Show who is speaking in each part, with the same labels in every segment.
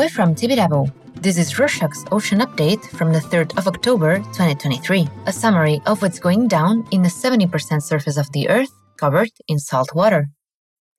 Speaker 1: Ahoy from Tibidabo. This is Rorshok's Ocean Update from the 3rd of October 2023, a summary of what's going down in the 70% surface of the Earth covered in salt water.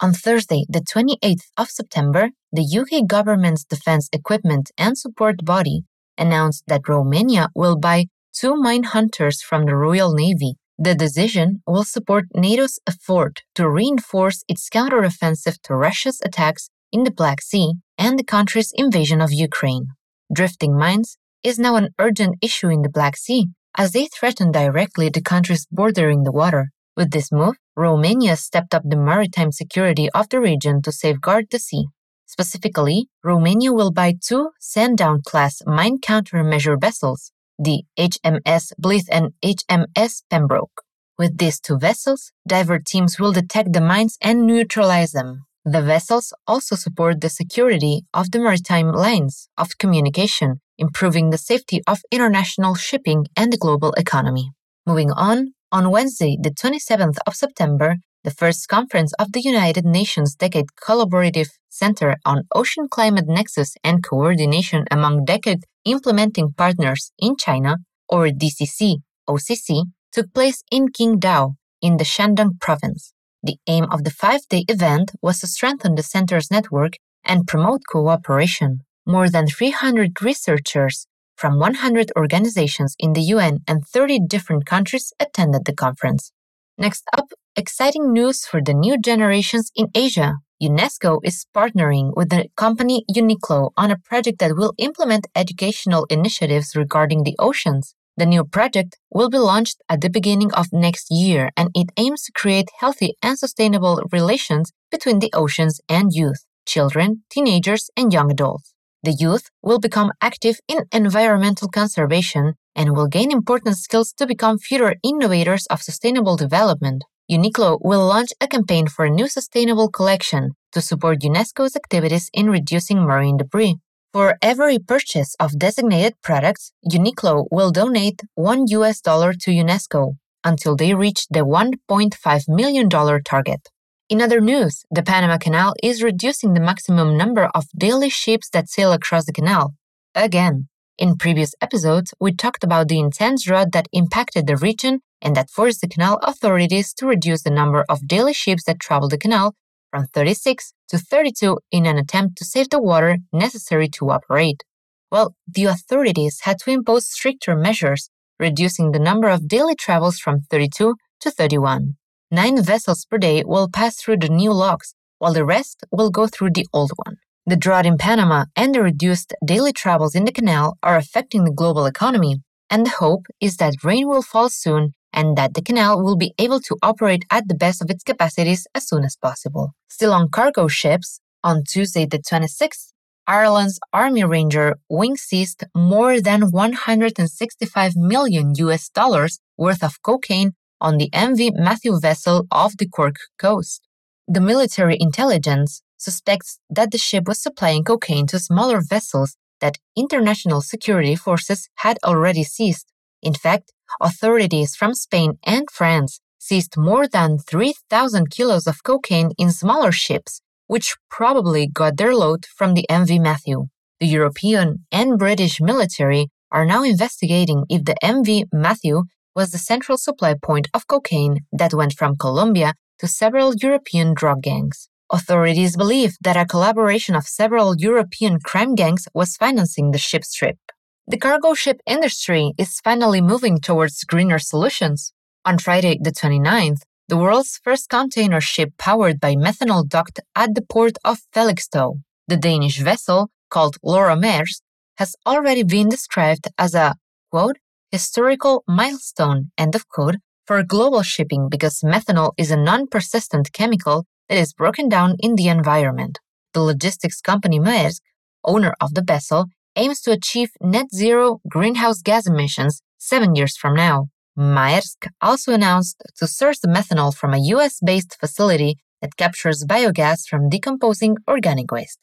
Speaker 1: On Thursday, the 28th of September, the UK government's defense equipment and support body announced that Romania will buy two mine hunters from the Royal Navy. The decision will support NATO's effort to reinforce its counteroffensive to Russia's attacks in the Black Sea and the country's invasion of Ukraine. Drifting mines is now an urgent issue in the Black Sea as they threaten directly the countries bordering the water. With this move, Romania stepped up the maritime security of the region to safeguard the sea. Specifically, Romania will buy two Sandown class mine countermeasure vessels, the HMS Blyth and HMS Pembroke. With these two vessels, diver teams will detect the mines and neutralize them. The vessels also support the security of the maritime lines of communication, improving the safety of international shipping and the global economy. Moving on, on Wednesday, the 27th of September, the first conference of the United Nations Decade Collaborative Center on Ocean Climate Nexus and Coordination among Decade Implementing Partners in China, or DCC OCC, took place in Qingdao in the Shandong province. The aim of the five day event was to strengthen the center's network and promote cooperation. More than 300 researchers from 100 organizations in the UN and 30 different countries attended the conference. Next up, exciting news for the new generations in Asia. UNESCO is partnering with the company Uniqlo on a project that will implement educational initiatives regarding the oceans. The new project will be launched at the beginning of next year and it aims to create healthy and sustainable relations between the oceans and youth, children, teenagers, and young adults. The youth will become active in environmental conservation and will gain important skills to become future innovators of sustainable development. Uniqlo will launch a campaign for a new sustainable collection to support UNESCO's activities in reducing marine debris. For every purchase of designated products, Uniqlo will donate 1 US dollar to UNESCO until they reach the $1.5 million target. In other news, the Panama Canal is reducing the maximum number of daily ships that sail across the canal. Again, in previous episodes, we talked about the intense drought that impacted the region and that forced the canal authorities to reduce the number of daily ships that travel the canal from 36 to 32 in an attempt to save the water necessary to operate. Well, the authorities had to impose stricter measures, reducing the number of daily travels from 32 to 31. Nine vessels per day will pass through the new locks, while the rest will go through the old one. The drought in Panama and the reduced daily travels in the canal are affecting the global economy, and the hope is that rain will fall soon and that the canal will be able to operate at the best of its capacities as soon as possible. Still on cargo ships, on Tuesday the 26th, Ireland's Army Ranger Wing seized more than 165 million US dollars worth of cocaine on the MV Matthew vessel off the Cork coast. The military intelligence suspects that the ship was supplying cocaine to smaller vessels that international security forces had already seized. In fact, authorities from Spain and France seized more than 3,000 kilos of cocaine in smaller ships, which probably got their load from the MV Matthew. The European and British military are now investigating if the MV Matthew was the central supply point of cocaine that went from Colombia to several European drug gangs. Authorities believe that a collaboration of several European crime gangs was financing the ship's trip. The cargo ship industry is finally moving towards greener solutions. On Friday, the 29th, the world's first container ship powered by methanol docked at the port of Felixstowe. The Danish vessel, called Laura Maersk, has already been described as a, quote, historical milestone, end of quote, for global shipping because methanol is a non persistent chemical that is broken down in the environment. The logistics company Maersk, owner of the vessel, aims to achieve net zero greenhouse gas emissions seven years from now. Maersk also announced to source methanol from a US based facility that captures biogas from decomposing organic waste.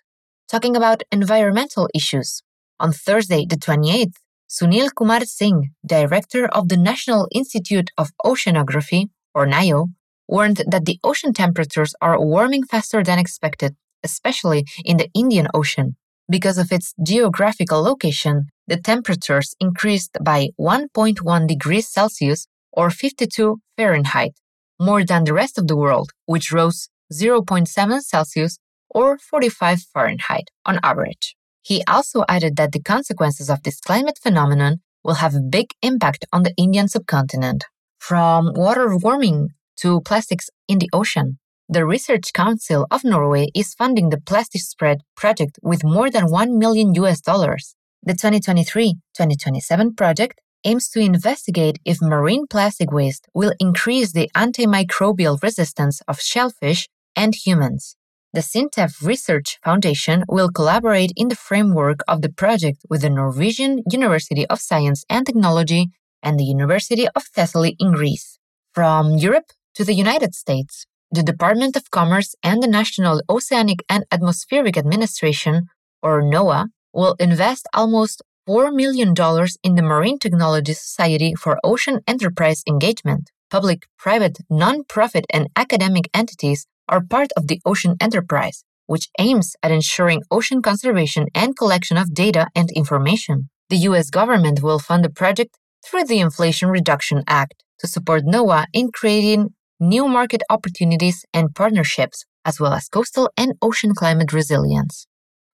Speaker 1: Talking about environmental issues, on Thursday, the 28th, Sunil Kumar Singh, director of the National Institute of Oceanography, or NIO, warned that the ocean temperatures are warming faster than expected, especially in the Indian Ocean. Because of its geographical location, the temperatures increased by 1.1 degrees Celsius or 52 Fahrenheit, more than the rest of the world, which rose 0.7 Celsius or 45 Fahrenheit on average. He also added that the consequences of this climate phenomenon will have a big impact on the Indian subcontinent. From water warming to plastics in the ocean, the Research Council of Norway is funding the Plastic Spread project with more than 1 million US dollars. The 2023-2027 project aims to investigate if marine plastic waste will increase the antimicrobial resistance of shellfish and humans. The SINTEF Research Foundation will collaborate in the framework of the project with the Norwegian University of Science and Technology and the University of Thessaly in Greece. From Europe to the United States, the Department of Commerce and the National Oceanic and Atmospheric Administration, or NOAA, will invest almost $4 million in the Marine Technology Society for Ocean Enterprise Engagement. Public, private, non-profit, and academic entities are part of the Ocean Enterprise, which aims at ensuring ocean conservation and collection of data and information. The US government will fund the project through the Inflation Reduction Act to support NOAA in creating new market opportunities and partnerships, as well as coastal and ocean climate resilience.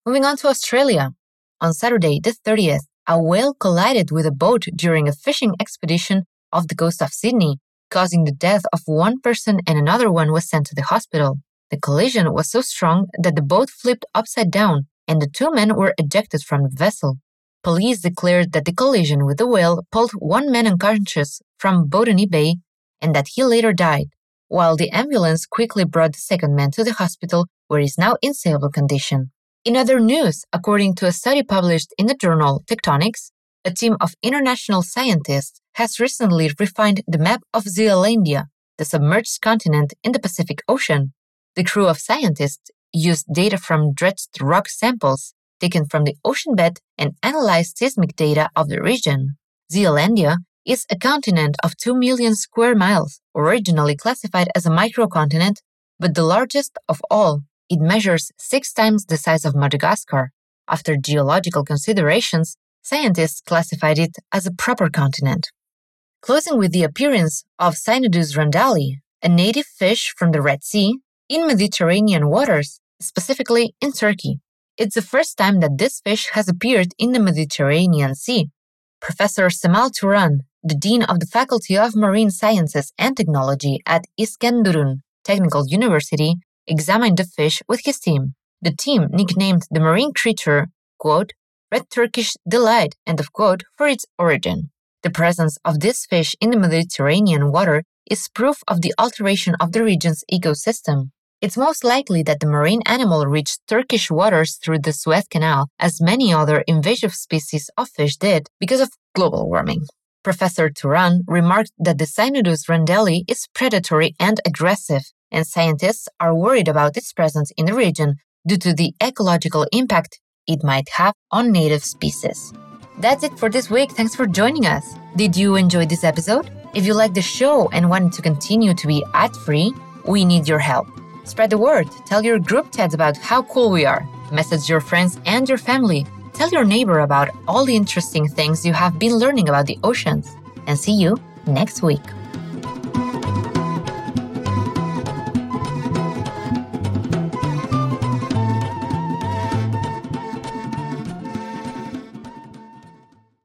Speaker 1: Moving on to Australia. On Saturday, the 30th, a whale collided with a boat during a fishing expedition off the coast of Sydney, causing the death of one person and another one was sent to the hospital. The collision was so strong that the boat flipped upside down and the two men were ejected from the vessel. Police declared that the collision with the whale pulled one man unconscious from Botany Bay and that he later died, while the ambulance quickly brought the second man to the hospital where he is now in stable condition. In other news, according to a study published in the journal Tectonics, a team of international scientists has recently refined the map of Zealandia, the submerged continent in the Pacific Ocean. The crew of scientists used data from dredged rock samples taken from the ocean bed and analyzed seismic data of the region. Zealandia is a continent of 2 million square miles, originally classified as a microcontinent, but the largest of all. It measures six times the size of Madagascar. After geological considerations, scientists classified it as a proper continent. Closing with the appearance of Synodus randalli, a native fish from the Red Sea, in Mediterranean waters, specifically in Turkey. It's the first time that this fish has appeared in the Mediterranean Sea. Professor Cemal Turan, the Dean of the Faculty of Marine Sciences and Technology at Iskenderun Technical University, examined the fish with his team. The team nicknamed the marine creature, quote, Red Turkish Delight, end of quote, for its origin. The presence of this fish in the Mediterranean water is proof of the alteration of the region's ecosystem. It's most likely that the marine animal reached Turkish waters through the Suez Canal, as many other invasive species of fish did because of global warming. Professor Turan remarked that the Synodus randalli is predatory and aggressive, and scientists are worried about its presence in the region due to the ecological impact it might have on native species. That's it for this week. Thanks for joining us. Did you enjoy this episode? If you like the show and want to continue to be ad free, we need your help. Spread the word. Tell your group chats about how cool we are. Message your friends and your family. Tell your neighbor about all the interesting things you have been learning about the oceans. And see you next week.